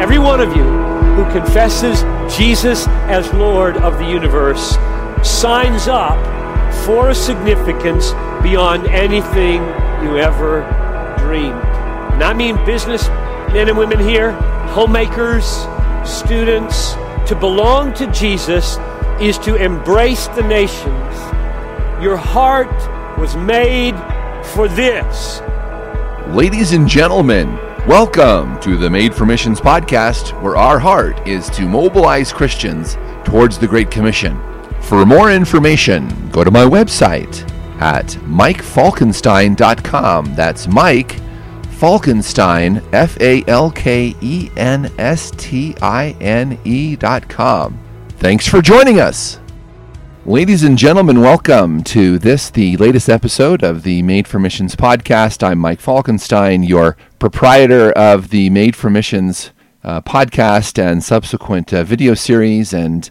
every one of you who confesses Jesus as Lord of the universe signs up for a significance beyond anything you ever dreamed. And I mean business men and women here, homemakers, students. To belong to Jesus is to embrace the nations. Your heart was made for this. Ladies and gentlemen, welcome to the Made for Missions podcast, where our heart is to mobilize Christians towards the Great Commission. For more information, go to my website at mikefalkenstine.com. That's Mike Falkenstine, F A L K E N S T I N E.com. Thanks for joining us. Ladies and gentlemen, welcome to this, the latest episode of the Made for Missions podcast. I'm Mike Falkenstine, your proprietor of the Made for Missions uh, podcast and subsequent uh, video series. And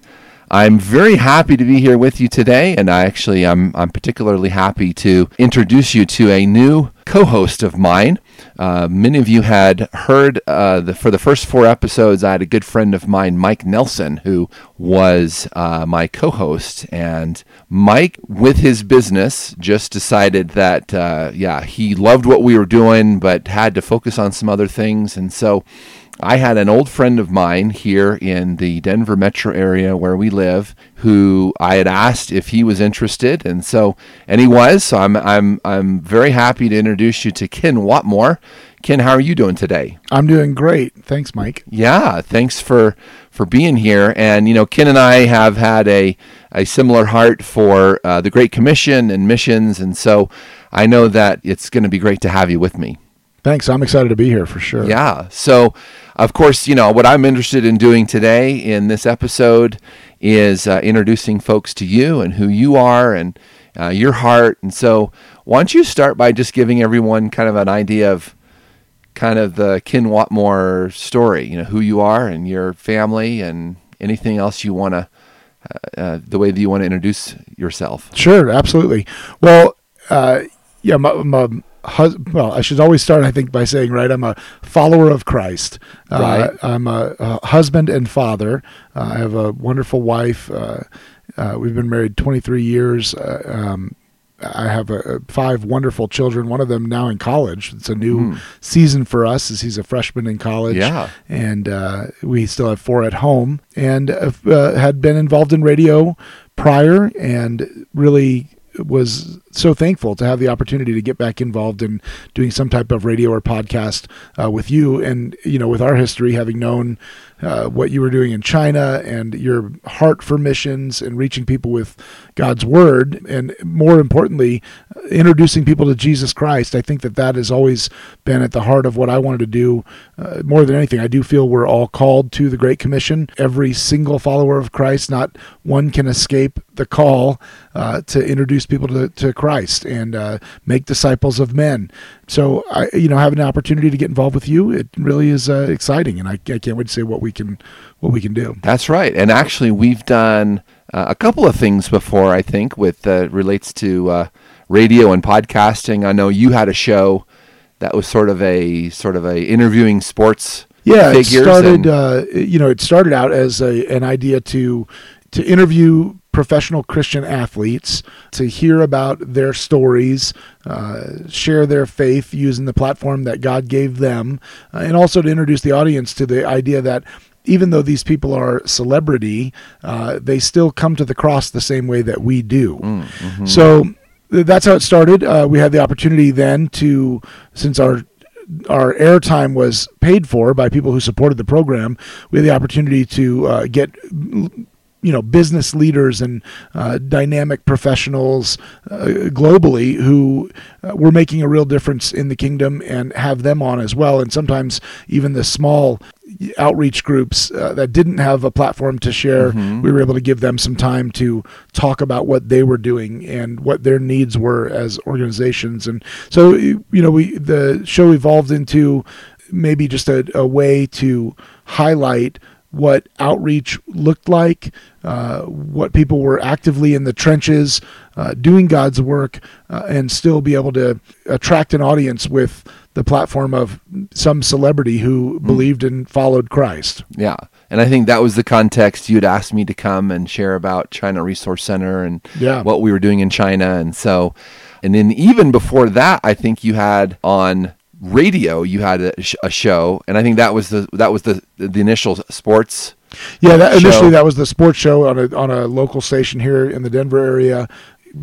I'm very happy to be here with you today. And I actually, I'm, I'm particularly happy to introduce you to a new co host of mine. Uh, many of you had heard uh, the, for the first four episodes, I had a good friend of mine, Mike Nelson, who was uh, my co host. And Mike, with his business, just decided that, uh, yeah, he loved what we were doing, but had to focus on some other things. And so I had an old friend of mine here in the Denver metro area where we live who I had asked if he was interested and so and he was so I'm I'm I'm very happy to introduce you to Ken Watmore. Ken, how are you doing today? I'm doing great. Thanks, Mike. Yeah, thanks for for being here and you know Ken and I have had a a similar heart for uh, the Great Commission and missions and so I know that it's going to be great to have you with me. Thanks. I'm excited to be here for sure. Yeah. So, of course, you know, what I'm interested in doing today in this episode is uh, introducing folks to you and who you are and uh, your heart. And so, why don't you start by just giving everyone kind of an idea of kind of the Ken Watmore story, you know, who you are and your family and anything else you want to, uh, uh, the way that you want to introduce yourself. Sure. Absolutely. Well, uh, yeah, my, my well, I should always start, I think, by saying, right, I'm a follower of Christ. Right. Uh, I'm a, a husband and father. Uh, I have a wonderful wife. Uh, uh we've been married 23 years. Uh, um, I have a, five wonderful children. One of them now in college. It's a new Mm. season for us as he's a freshman in college. Yeah. And uh, we still have four at home and uh, had been involved in radio prior and really was so thankful to have the opportunity to get back involved in doing some type of radio or podcast uh, with you and you know with our history having known uh, what you were doing in China and your heart for missions and reaching people with God's word and more importantly introducing people to Jesus Christ. I think that that has always been at the heart of what I wanted to do uh, more than anything. I do feel we're all called to the great commission. Every single follower of Christ not one can escape the call uh, to introduce people to, to Christ and uh, make disciples of men. So I, you know, having an opportunity to get involved with you, it really is uh, exciting, and I, I, can't wait to see what we can what we can do. That's right, and actually, we've done uh, a couple of things before. I think with uh, relates to uh, radio and podcasting. I know you had a show that was sort of a sort of a interviewing sports. Yeah, it started. and- Uh, you know, it started out as a, an idea to to interview professional Christian athletes to hear about their stories, uh, share their faith using the platform that God gave them, uh, and also to introduce the audience to the idea that even though these people are celebrity, uh, they still come to the cross the same way that we do. Mm-hmm. So th- that's how it started. Uh, we had the opportunity then to, since our our airtime was paid for by people who supported the program, we had the opportunity to uh, get you know business leaders and uh, dynamic professionals uh, globally who uh, were making a real difference in the kingdom and have them on as well. And sometimes even the small outreach groups uh, that didn't have a platform to share we were able to give them some time to talk about what they were doing and what their needs were as organizations. And so you know we the show evolved into maybe just a, a way to highlight what outreach looked like, uh, what people were actively in the trenches uh, doing God's work, uh, and still be able to attract an audience with the platform of some celebrity who Mm. believed and followed Christ. Yeah. And I think that was the context you'd asked me to come and share about China Resource Center and Yeah. what we were doing in China. And so, and then even before that, I think you had on radio, you had a, sh- a show. And I think that was the, that was the, the initial sports. Yeah, that, initially that was the sports show on a on a local station here in the Denver area.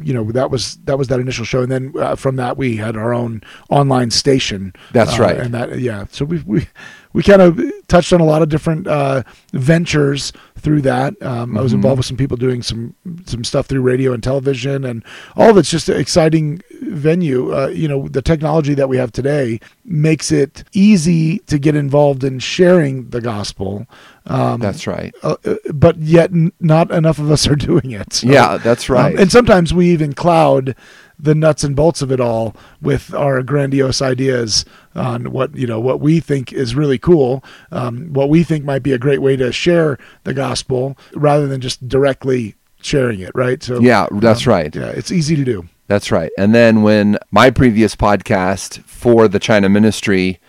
You know, that was that was that initial show, and then uh, from that we had our own online station. That's Uh, right. and that yeah, so we we we kind of touched on a lot of different uh, ventures through that. Um, I was Mm-hmm. involved with some people doing some some stuff through radio and television, and all of it's just an exciting venue. Uh, you know, the technology that we have today makes it easy to get involved in sharing the gospel. Um, That's right. uh, uh, but yet n- not enough of us are doing it. So, Yeah, that's right. um, and sometimes we even cloud the nuts and bolts of it all with our grandiose ideas on what you know what we think is really cool, um, what we think might be a great way to share the gospel, rather than just directly sharing it. Right. So Yeah, that's um, right. Yeah, it's easy to do. That's right. And then when my previous podcast for the China ministry,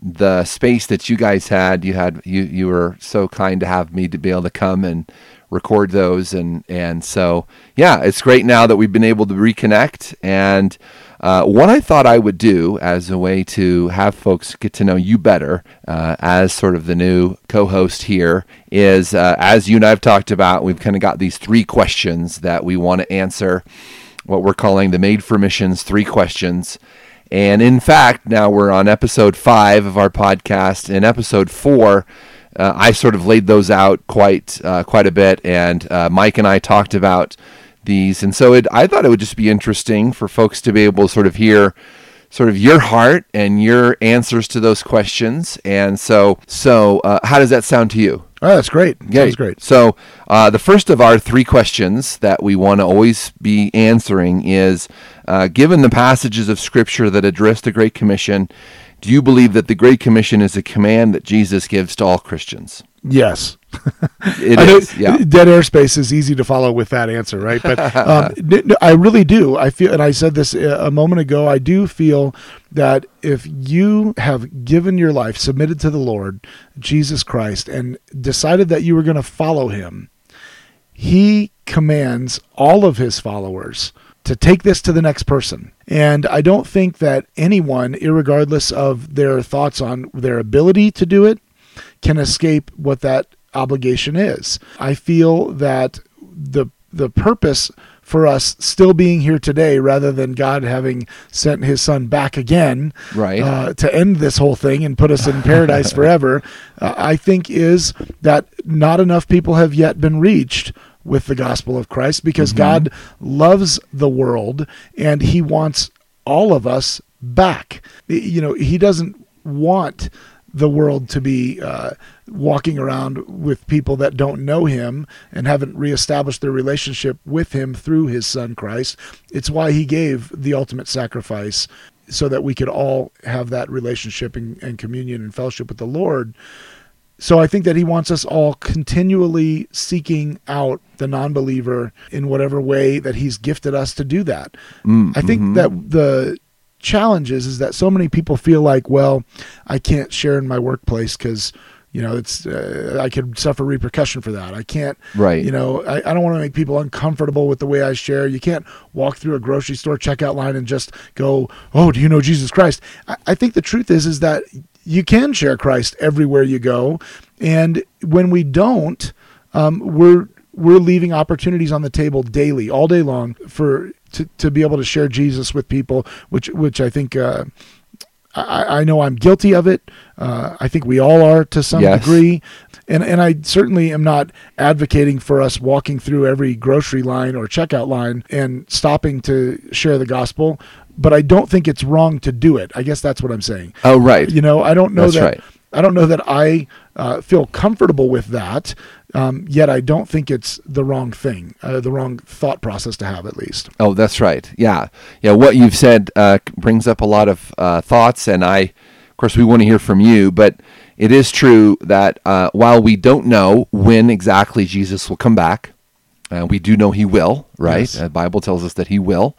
the space that you guys had, you had you you were so kind to have me to be able to come and record those and and so yeah, it's great now that we've been able to reconnect and uh, what I thought I would do as a way to have folks get to know you better uh, as sort of the new co-host here is uh, as you and I've talked about, we've kind of got these three questions that we want to answer what we're calling the Made for Missions three questions. And in fact, now we're on episode five of our podcast. In episode four, uh, I sort of laid those out quite uh, quite a bit, and uh, Mike and I talked about these. And so it, I thought it would just be interesting for folks to be able to sort of hear sort of your heart and your answers to those questions. And so, so uh, how does that sound to you? Oh, that's great. Sounds great. So, uh, the first of our three questions that we want to always be answering is uh, given the passages of Scripture that address the Great Commission, do you believe that the Great Commission is a command that Jesus gives to all Christians? Yes. It I know is, yeah. Dead airspace is easy to follow with that answer, right? But um, I really do. I feel, and I said this uh, a moment ago. I do feel that if you have given your life, submitted to the Lord Jesus Christ, and decided that you were going to follow Him, He commands all of His followers to take this to the next person. And I don't think that anyone, irregardless of their thoughts on their ability to do it, can escape what that obligation is. I feel that the the purpose for us still being here today, rather than God having sent His Son back again, Right. uh, to end this whole thing and put us in paradise forever, uh, I think is that not enough people have yet been reached with the gospel of Christ because God loves the world and He wants all of us back. You know, He doesn't want the world to be uh, walking around with people that don't know him and haven't reestablished their relationship with him through his son Christ. It's why he gave the ultimate sacrifice so that we could all have that relationship and, and communion and fellowship with the Lord. So I think that he wants us all continually seeking out the non-believer in whatever way that he's gifted us to do that. Mm, I think mhm. that the challenge is, is that so many people feel like, well, I can't share in my workplace because you know it's uh, I could suffer repercussion for that. I can't, Right. You know, I, I don't want to make people uncomfortable with the way I share. You can't walk through a grocery store checkout line and just go, "Oh, do you know Jesus Christ?" I, I think the truth is, is that you can share Christ everywhere you go, and when we don't, um, we're we're leaving opportunities on the table daily, all day long, for to, to be able to share Jesus with people, which which I think uh, I, I know I'm guilty of it. Uh, I think we all are to some Yes. degree, and and I certainly am not advocating for us walking through every grocery line or checkout line and stopping to share the gospel. But I don't think it's wrong to do it. I guess that's what I'm saying. Oh, right. You know, I don't know That's that. right. I don't know that I uh, feel comfortable with that. Um, yet I don't think it's the wrong thing, uh, the wrong thought process to have, at least. Oh, that's right. Yeah, yeah. What you've said uh, brings up a lot of uh, thoughts, and I, of course, we want to hear from you. But it is true that uh, while we don't know when exactly Jesus will come back, uh, we do know He will. Right? Yes. The Bible tells us that He will,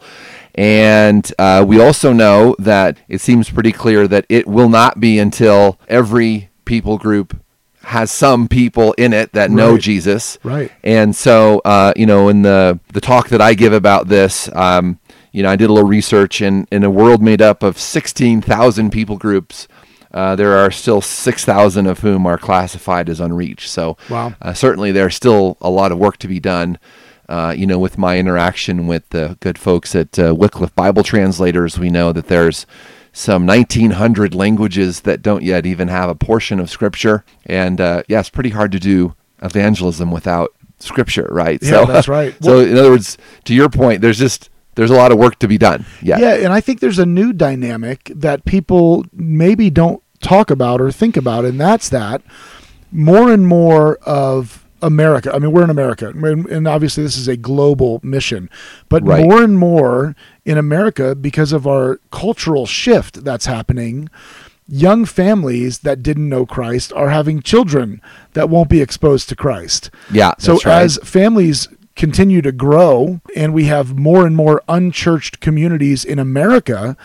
And uh, we also know that it seems pretty clear that it will not be until every people group has some people in it that know Right. Jesus. Right. And so, uh, you know, in the the talk that I give about this, um, you know, I did a little research, and in a world made up of sixteen thousand people groups, uh, there are still six thousand of whom are classified as unreached. So, Wow. uh, certainly there's still a lot of work to be done. Uh, you know, with my interaction with the good folks at uh, Wycliffe Bible Translators, we know that there's some 1900 languages that don't yet even have a portion of scripture. And uh, yeah it's pretty hard to do evangelism without scripture right? Yeah, that's right. so in other words to your point there's just there's a lot of work to be done yeah Yeah, and I think there's a new dynamic that people maybe don't talk about or think about, and that's that more and more of America. I mean, we're in America, and obviously this is a global mission, but Right. more and more in America because of our cultural shift that's happening. Young families that didn't know Christ are having children that won't be exposed to Christ. yeah So right. as families continue to grow and we have more and more unchurched communities in America,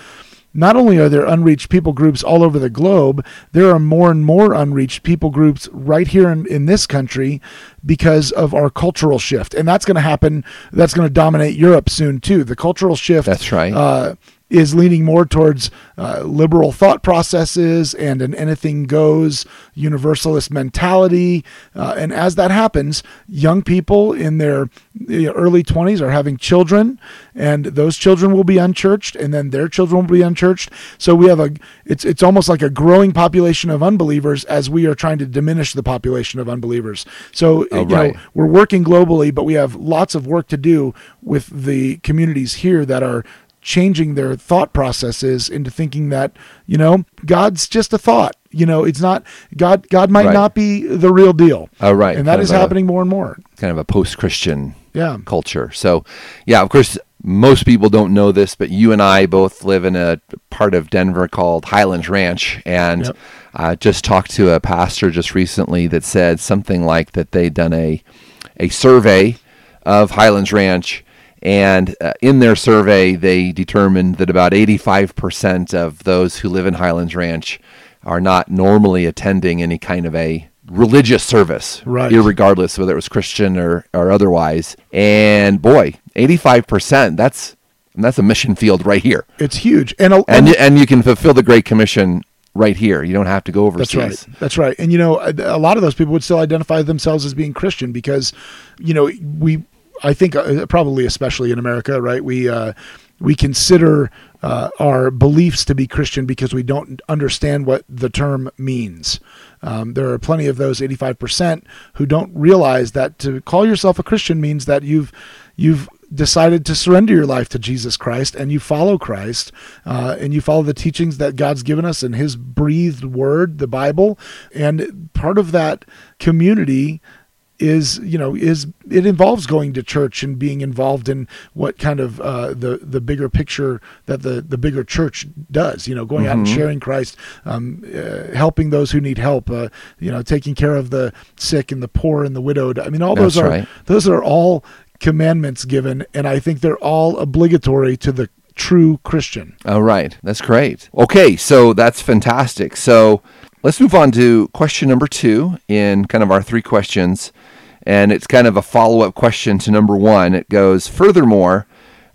not only are there unreached people groups all over the globe, there are more and more unreached people groups right here in, in this country because of our cultural shift. And that's going to happen, that's going to dominate Europe soon too. The cultural shift That's right. uh, is leaning more towards uh, liberal thought processes and an anything goes universalist mentality. Uh, and as that happens, young people in their early 20s are having children, and those children will be unchurched, and then their children will be unchurched. So we have a it's it's almost like a growing population of unbelievers as we are trying to diminish the population of unbelievers. So Oh, you know, we're working globally, but we have lots of work to do with the communities here that are changing their thought processes into thinking that you know God's just a thought. You know, it's not God. God might Right. not be the real deal. Oh, right. and that Kind is of a- happening more and more. kind of a post-christian Yeah, culture. So, yeah, of course, most people don't know this, but you and I both live in a part of Denver called Highlands Ranch, and Yep. I just talked to a pastor just recently that said something like that they'd done a a survey of Highlands Ranch. And uh, in their survey, they determined that about 85% of those who live in Highlands Ranch are not normally attending any kind of a religious service, Right. regardless whether it was Christian or, or otherwise. And boy, 85%, that's that's a mission field right here. it's huge. And a, And and you can fulfill the great commission right here. You don't have to go overseas. That's right. That's right. And you know, a a lot of those people would still identify themselves as being Christian because, you know, we, I think, uh, probably especially in America, right? We uh, we consider uh, our beliefs to be Christian because we don't understand what the term means. Um, there are plenty of those 85% who don't realize that to call yourself a Christian means that you've you've decided to surrender your life to Jesus Christ and you follow Christ uh, and you follow the teachings that God's given us in His breathed Word, the Bible, and part of that community is you know is it involves going to church and being involved in what kind of uh, the the bigger picture that the the bigger church does you know going out and sharing Christ um, uh, helping those who need help uh, you know taking care of the sick and the poor and the widowed I mean all those are right. those are all commandments given and I think they're all obligatory to the true Christian All right. That's great. Okay, so that's fantastic. So let's move on to question number two in kind of our three questions. And it's kind of a follow up question to number one. It goes, Furthermore,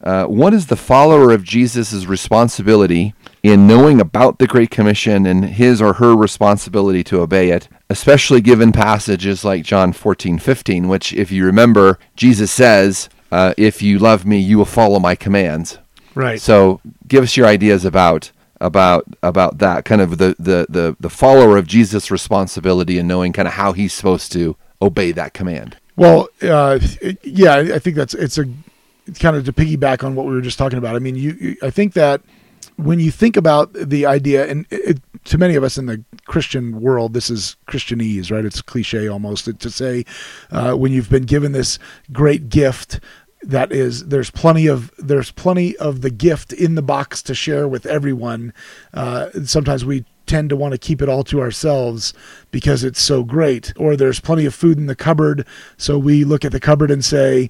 uh, what is the follower of Jesus' responsibility in knowing about the Great Commission and his or her responsibility to obey it, especially given passages like John 14, 15, which, if you remember, Jesus says, uh, If you love me, you will follow my commands. right So give us your ideas about about about that kind of the the the, the follower of Jesus' responsibility and knowing kind of how he's supposed to obey that command. Well, uh, yeah, I think that's it's a it's kind of to piggyback on what we were just talking about. I mean, you, you I think that when you think about the idea, and it, to many of us in the Christian world, this is Christianese, right? It's cliche almost to say uh, when you've been given this great gift that is there's plenty of there's plenty of the gift in the box to share with everyone uh, sometimes we tend to want to keep it all to ourselves because it's so great or there's plenty of food in the cupboard so we look at the cupboard and say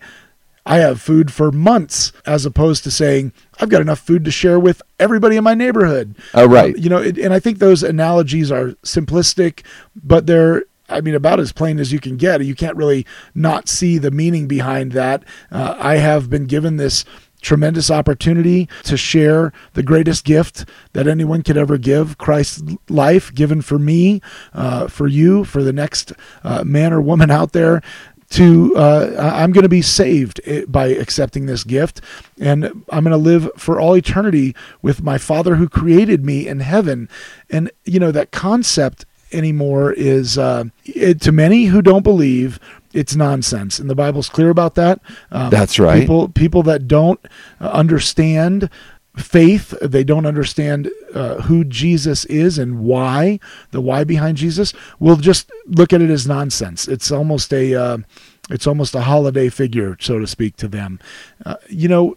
I have food for months, as opposed to saying, I've got enough food to share with everybody in my neighborhood. Oh, right. Um, you know, it, and I think those analogies are simplistic, but they're I mean, about as plain as you can get. You can't really not see the meaning behind that. Uh, I have been given this tremendous opportunity to share the greatest gift that anyone could ever give Christ's life given for me, uh, for you, for the next uh, man or woman out there. To uh, I'm going to be saved eh, by accepting this gift, and I'm going to live for all eternity with my Father who created me in heaven. And you know that concept anymore is uh, it, to many who don't believe it's nonsense. And the bible's clear about that. Um, that's right. people people that don't uh, understand faith they don't understand uh, who jesus is and why the why behind jesus will just look at it as nonsense. It's almost a uh, it's almost a holiday figure so to speak to them. Uh, you know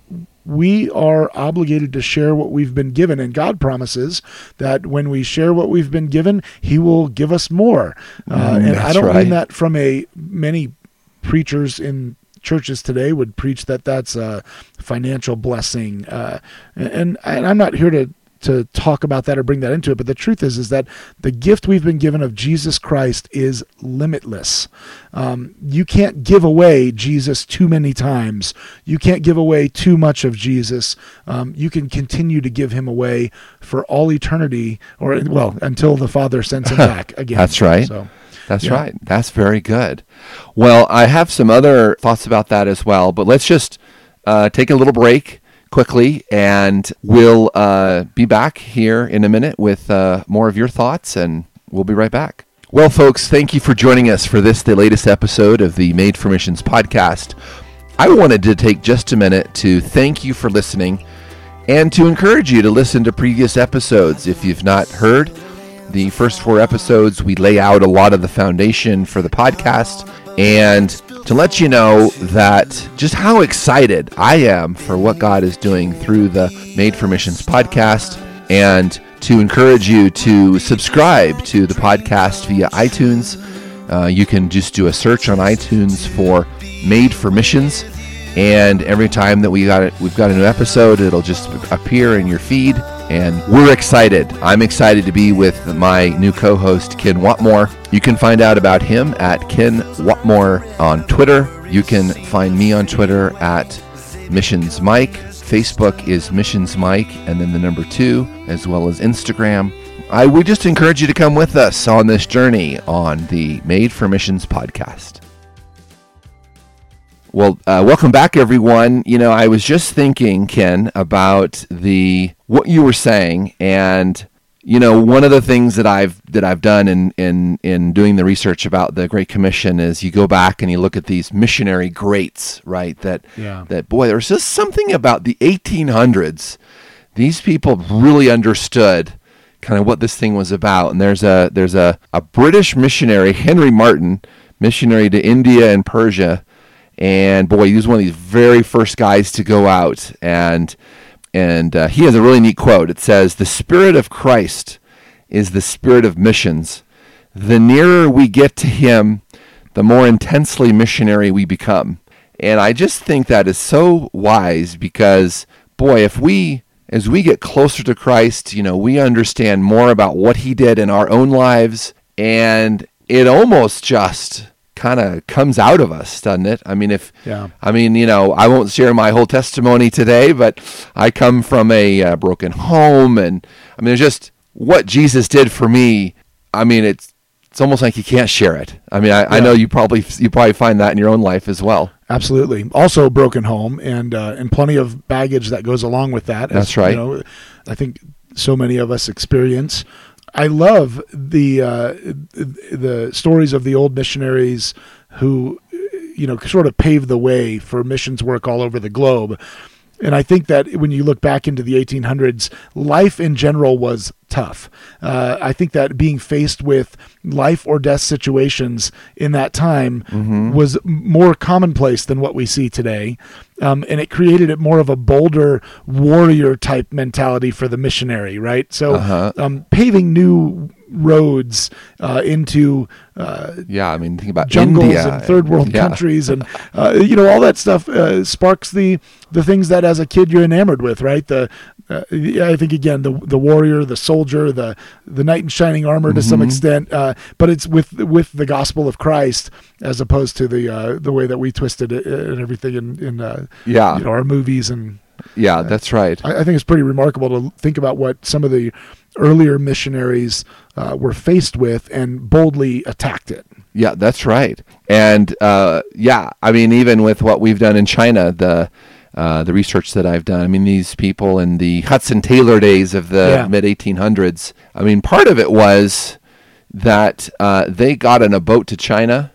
we are obligated to share what we've been given. And God promises that when we share what we've been given, He will give us more. Uh, mm, and I don't right. mean that from a many preachers in churches today would preach that that's a financial blessing. Uh, and, and I'm not here to to talk about that or bring that into it. But the truth is is that the gift we've been given of jesus christ is limitless. Um, you can't give away jesus too many times. You can't give away too much of jesus. Um, you can continue to give him away for all eternity or well until the father sends him back again. That's right. So that's yeah. right. That's very good. Well i have some other thoughts about that as well but let's just uh, take a little break quickly, and we'll uh, be back here in a minute with uh, more of your thoughts, and we'll be right back. Well, folks, thank you for joining us for this, the latest episode of the Made for Missions podcast. I wanted to take just a minute to thank you for listening and to encourage you to listen to previous episodes. If you've not heard the first four episodes, we lay out a lot of the foundation for the podcast and to let you know that just how excited I am for what God is doing through the Made for Missions podcast and to encourage you to subscribe to the podcast via iTunes. Uh, you can just do a search on iTunes for Made for Missions, and every time that we got it, we've got a new episode, it'll just appear in your feed and we're excited. I'm excited to be with my new co host, Ken Watmore. You can find out about him at Ken Watmore on Twitter. You can find me on Twitter at Missions Mike. Facebook is Missions Mike, and then the number two, as well as Instagram. I would just encourage you to come with us on this journey on the Made for Missions podcast. Well, uh, welcome back, everyone. You know, I was just thinking, Ken, about the what you were saying, and you know, one of the things that I've that I've done in in in doing the research about the Great Commission is you go back and you look at these missionary greats, right? That yeah. that boy, there's just something about the 1800s. These people really understood kind of what this thing was about, and there's a there's a a British missionary, Henry Martyn, missionary to India and Persia and boy, he was one of these very first guys to go out, and and uh, he has a really neat quote. It says, "The spirit of Christ is the spirit of missions. The nearer we get to Him, the more intensely missionary we become." And I just think that is so wise because, boy, if we as we get closer to Christ, you know, we understand more about what He did in our own lives, and it almost just kind of comes out of us, doesn't it? I mean, if yeah. I mean, you know, I won't share my whole testimony today, but I come from a uh, broken home, and I mean, just what Jesus did for me. I mean, it's it's almost like you can't share it. I mean, I, yeah. I know you probably you probably find that in your own life as well. Absolutely. Also, broken home, and uh, and plenty of baggage that goes along with that. That's right. You know, I think so many of us experience. I love the uh, the stories of the old missionaries who, you know, sort of paved the way for missions work all over the globe. And I think that when you look back into the 1800s, life in general was tough. Uh, I think that being faced with life or death situations in that time mm-hmm. was more commonplace than what we see today. Um, and it created it more of a bolder warrior type mentality for the missionary, right? So, uh-huh. um, paving new roads uh, into uh, yeah, I mean, think about jungles India and third world yeah. countries, and uh, you know all that stuff uh, sparks the the things that as a kid you're enamored with, right? The uh, I think again the the warrior, the soldier, the the knight in shining armor to some Mhm. extent, uh, but it's with with the gospel of Christ as opposed to the uh, the way that we twisted it and everything in in uh, Yeah, you know our movies and yeah, that's right. I, I think it's pretty remarkable to think about what some of the earlier missionaries uh, were faced with and boldly attacked it. Yeah, that's right. And uh, yeah, I mean, even with what we've done in China, the uh, the research that I've done, I mean, these people in the Hudson Taylor days of the Yeah. mid 1800s. I mean, part of it was that uh, they got in a boat to China,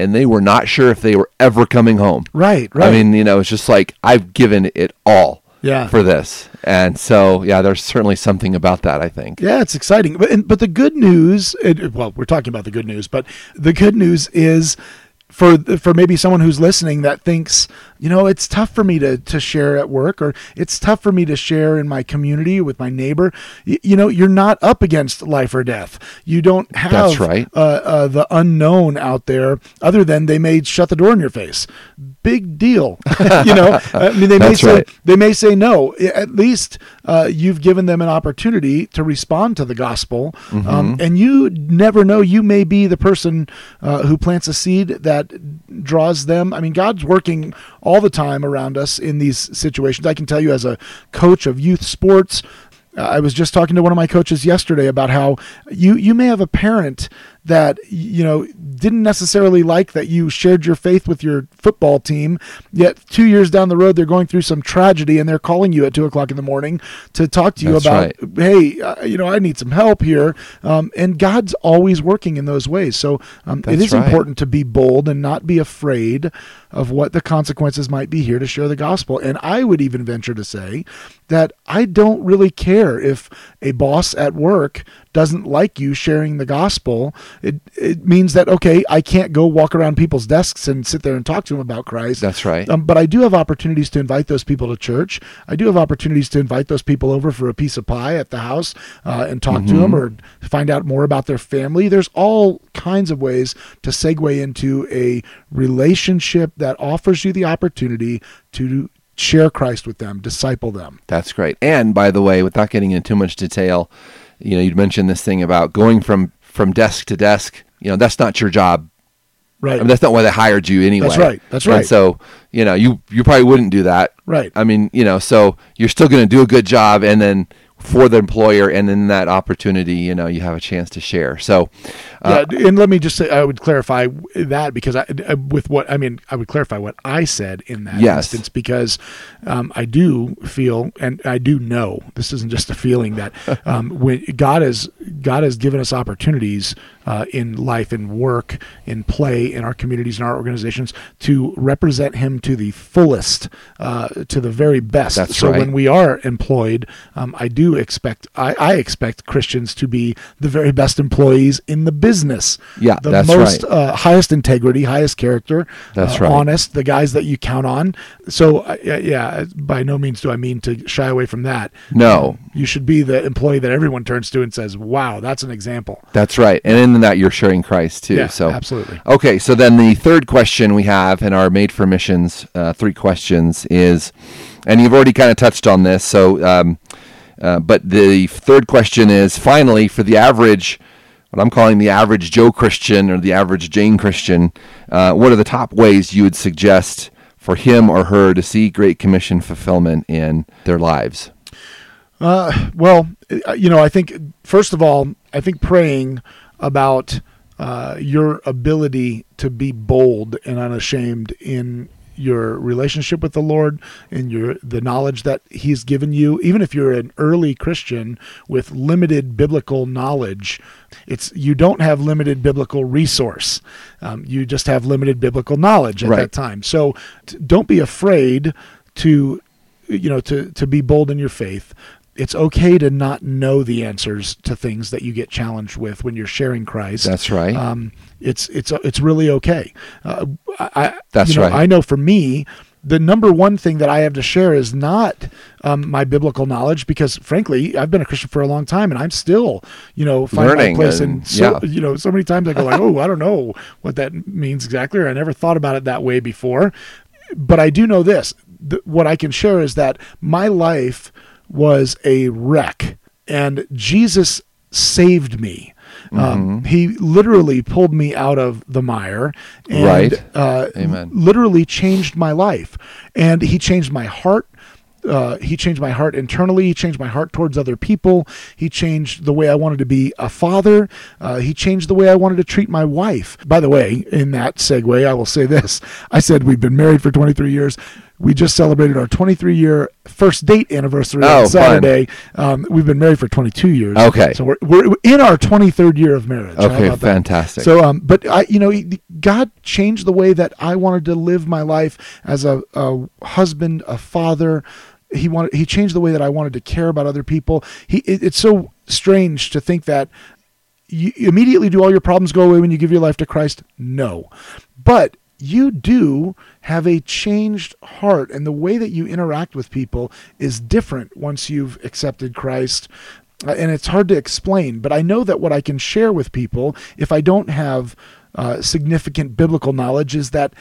and they were not sure if they were ever coming home. Right, right. I mean, you know, it's just like I've given it all yeah. for this, and so yeah, there's certainly something about that. I think. Yeah, it's exciting. But and, but the good news, it, well, we're talking about the good news, but the good news is for for maybe someone who's listening that thinks, you know, it's tough for me to to share at work or it's tough for me to share in my community with my neighbor. Y- you know, you're not up against life or death. You don't have That's right. uh, uh, the unknown out there other than they may shut the door in your face. Big deal. you know, I mean, they may say right. they may say no. At least uh, you've given them an opportunity to respond to the gospel, Mm-hmm. um, and you never know. You may be the person uh, who plants a seed that draws them. I mean, God's working all the time around us in these situations. I can tell you, as a coach of youth sports. uh, I was just talking to one of my coaches yesterday about how you you may have a parent that you know didn't necessarily like that you shared your faith with your football team yet two years down the road they're going through some tragedy and they're calling you at two o'clock in the morning to talk to you That's about hey uh, you know i need some help here. Um, and god's always working in those ways. So um, it is right. important to be bold and not be afraid of what the consequences might be here to share the gospel. And i would even venture to say that i don't really care if a boss at work doesn't like you sharing the gospel, it it means that okay, I can't go walk around people's desks and sit there and talk to them about Christ. That's right. Um, but I do have opportunities to invite those people to church. I do have opportunities to invite those people over for a piece of pie at the house uh, and talk to them or find out more about their family. There's all kinds of ways to segue into a relationship that offers you the opportunity to share Christ with them, disciple them. That's great. And by the way, without getting into too much detail, you know, you'd mentioned this thing about going from from desk to desk. You know, that's not your job. Right. I mean, that's not why they hired you anyway. That's right. That's And right. so, you know, you you probably wouldn't do that. right. I mean, you know, so you're still going to do a good job, and then for the employer, and in that opportunity, you know, you have a chance to share. So, uh, yeah, and let me just say, I would clarify that because I, uh, with what I mean, I would clarify what I said in that Yes. instance because um, I do feel, and I do know, this isn't just a feeling that um, when God has God has given us opportunities uh, in life, in work, in play, in our communities, in our organizations to represent Him to the fullest, uh, to the very best. That's so right. when we are employed, um, I do expect, I, I expect Christians to be the very best employees in the business. Yeah, the that's most right. uh, highest integrity, highest character. That's uh, right. Honest, the guys that you count on. So uh, yeah, yeah, by no means do I mean to shy away from that. No. you should be the employee that everyone turns to and says, "Wow, that's an example." that's right. And in that, you're sharing Christ too. Yeah, so, absolutely. Okay, so then the third question we have in our Made for Missions uh, three questions is, and you've already kind of touched on this. So, um, uh, but the third question is finally for the average, what I'm calling the average Joe Christian or the average Jane Christian, uh, what are the top ways you would suggest for him or her to see Great Commission fulfillment in their lives? Uh, well, uh, you know, I think first of all, I think praying about uh, your ability to be bold and unashamed in your relationship with the Lord and your the knowledge that He's given you, even if you're an early Christian with limited biblical knowledge, it's you don't have limited biblical resource. Um, you just have limited biblical knowledge at Right. that time. So t- don't be afraid to you know to to be bold in your faith it's okay to not know the answers to things that you get challenged with when you're sharing Christ. That's right. Um, it's it's it's really okay. Uh, I, That's you know, right. I know for me, the number one thing that I have to share is not um, my biblical knowledge, because frankly, I've been a Christian for a long time, and I'm still, you know, finding Learning my place. and- And so, yeah. you know, so many times I go like, oh, I don't know what that means exactly, or I never thought about it that way before. But I do know this: th- what I can share is that my life was a wreck, and Jesus saved me. Mm-hmm. Um, he literally pulled me out of the mire, and Right. uh, Amen. literally changed my life, and he changed my heart. Uh, he changed my heart internally. He changed my heart towards other people. He changed the way I wanted to be a father. Uh, he changed the way I wanted to treat my wife. By the way, in that segue, I will say this: I said we've been married for 23 years. We just celebrated our 23 year first date anniversary Oh, on. Saturday. Um, we've been married for 22 years. Okay. so we're we're in our 23rd year of marriage. Okay, about that? fantastic. So, um, but I, you know, God changed the way that I wanted to live my life as a, a husband, a father. He wanted, he changed the way that I wanted to care about other people. He, it, it's so strange to think that you immediately do all your problems go away when you give your life to Christ. No, but you do have a changed heart, and the way that you interact with people is different once you've accepted Christ. Uh, and it's hard to explain, but I know that what I can share with people, if I don't have uh, significant biblical knowledge, is that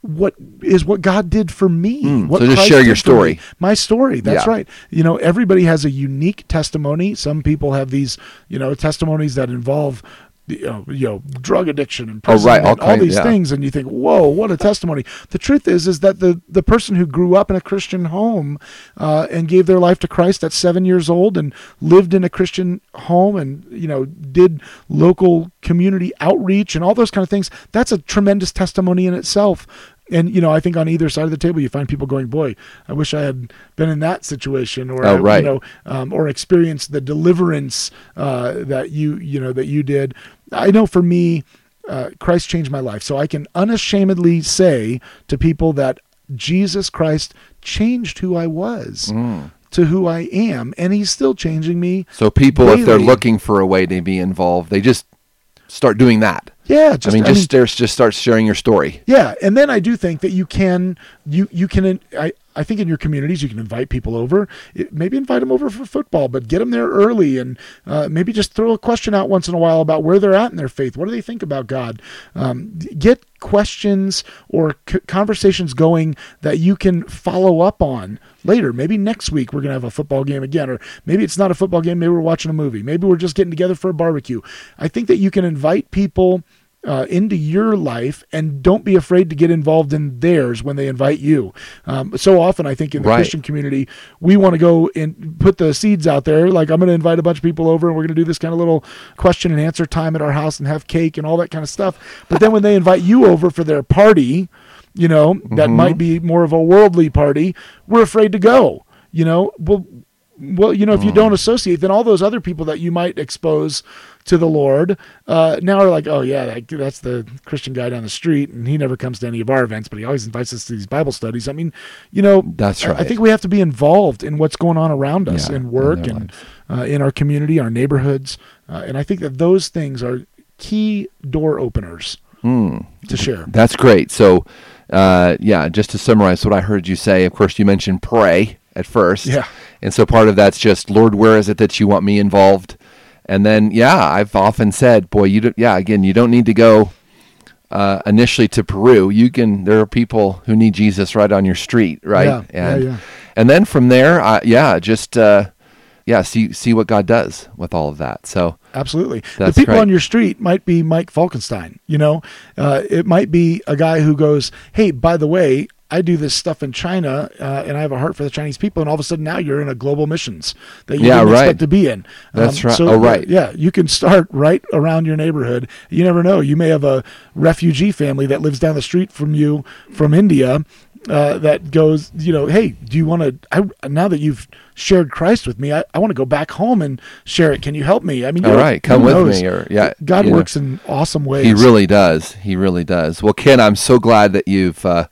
what is what God did for me. Mm, what so just Christ share your story. My story. That's Yeah. right. You know, everybody has a unique testimony. Some people have these, you know, testimonies that involve. You know, you know, drug addiction and Oh, prison right, all all these yeah. things, and you think, "Whoa, what a testimony!" The truth is, is that the the person who grew up in a Christian home uh, and gave their life to Christ at seven years old and lived in a Christian home and you know did local community outreach and all those kind of things. That's a tremendous testimony in itself. And you know, I think on either side of the table, you find people going, "Boy, I wish I had been in that situation," or Oh, right. you know, um, or experienced the deliverance uh, that you you know that you did. I know for me, uh, Christ changed my life, so I can unashamedly say to people that Jesus Christ changed who I was Mm. to who I am, and He's still changing me. So people, if they're looking for a way to be involved, they just start doing that. Yeah, just I mean, just there's just start sharing your story. Yeah, and then I do think that you can you you can I I think in your communities you can invite people over. Maybe invite them over for football, but get them there early, and uh, maybe just throw a question out once in a while about where they're at in their faith. What do they think about God? Um, get questions or c- conversations going that you can follow up on later. Maybe next week we're gonna have a football game again, or maybe it's not a football game. Maybe we're watching a movie. Maybe we're just getting together for a barbecue. I think that you can invite people uh, into your life and don't be afraid to get involved in theirs when they invite you. Um, so often, I think in the Right. Christian community, we want to go and put the seeds out there. Like, I'm going to invite a bunch of people over and we're going to do this kind of little question and answer time at our house and have cake and all that kind of stuff. But then when they invite you over for their party, you know, that Mm-hmm. might be more of a worldly party, we're afraid to go. You know, well, well, you know, if you Mm. don't associate, then all those other people that you might expose to the Lord uh, now are like, oh yeah, that, that's the Christian guy down the street, and he never comes to any of our events, but he always invites us to these Bible studies. I mean, you know, That's I- I think we have to be involved in what's going on around us Yeah, in in work their and uh, in our community, our neighborhoods, uh, and I think that those things are key door openers Mm. to share. That's great. So, uh, yeah, just to summarize what I heard you say, of course, you mentioned pray at first. Yeah. And so part of that's just, Lord, where is it that you want me involved? And then, yeah, I've often said, boy, you don't, yeah, again, you don't need to go uh, initially to Peru. You can, there are people who need Jesus right on your street, right? Yeah, yeah, and, yeah. and then from there, uh, yeah, just, uh, yeah, see, see what God does with all of that. So, Absolutely. The people great. on your street might be Mike Falkenstine. You know, uh, it might be a guy who goes, "Hey, by the way, I do this stuff in China, uh, and I have a heart for the Chinese people." And all of a sudden, now you're in a global missions that you Yeah, didn't right. expect to be in. Um, That's right. So, Oh, right. Yeah, you can start right around your neighborhood. You never know. You may have a refugee family that lives down the street from you from India. Uh, that goes, you know, hey, do you want to? I Now that you've shared Christ with me, I, I want to go back home and share it. Can you help me? I mean, all right, come with knows? me. Or, yeah, God you know. works in awesome ways. He really does. He really does. Well, Ken, I'm so glad that you've uh,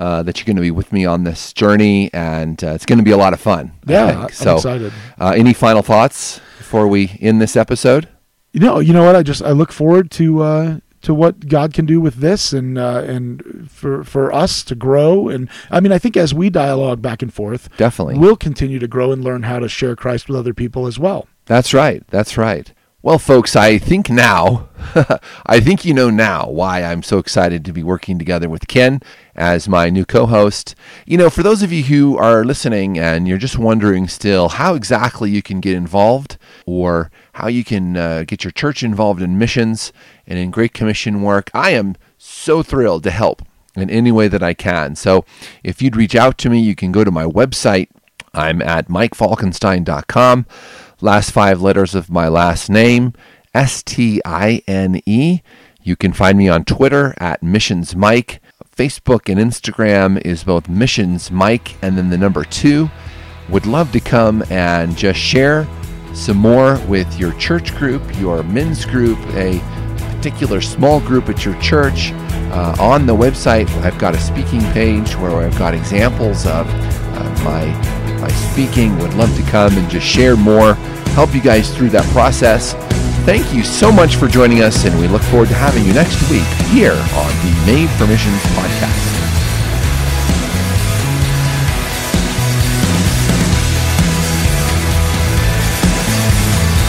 uh, that you're going to be with me on this journey, and uh, it's going to be a lot of fun. Yeah, think. I'm so, excited. Uh, any final thoughts before we end this episode? You know, you know what? I just I look forward to uh, to what God can do with this, and uh, and for for us to grow. And I mean, I think as we dialogue back and forth, Definitely. we'll continue to grow and learn how to share Christ with other people as well. That's right. That's right. Well, folks, I think now, I think you know now why I'm so excited to be working together with Ken as my new co host. You know, for those of you who are listening and you're just wondering still how exactly you can get involved or how you can uh, get your church involved in missions and in Great Commission work, I am so thrilled to help in any way that I can. So if you'd reach out to me, you can go to my website. I'm at mikefalkenstine.com last five letters of my last name, S T I N E. You can find me on Twitter at Missions Mike. Facebook and Instagram is both Missions Mike and then the number two. Would love to come and just share some more with your church group, your men's group, a particular small group at your church. Uh, on the website, I've got a speaking page where I've got examples of uh, my my speaking. Would love to come and just share more, help you guys through that process. Thank you so much for joining us, and we look forward to having you next week here on the Made for Missions podcast.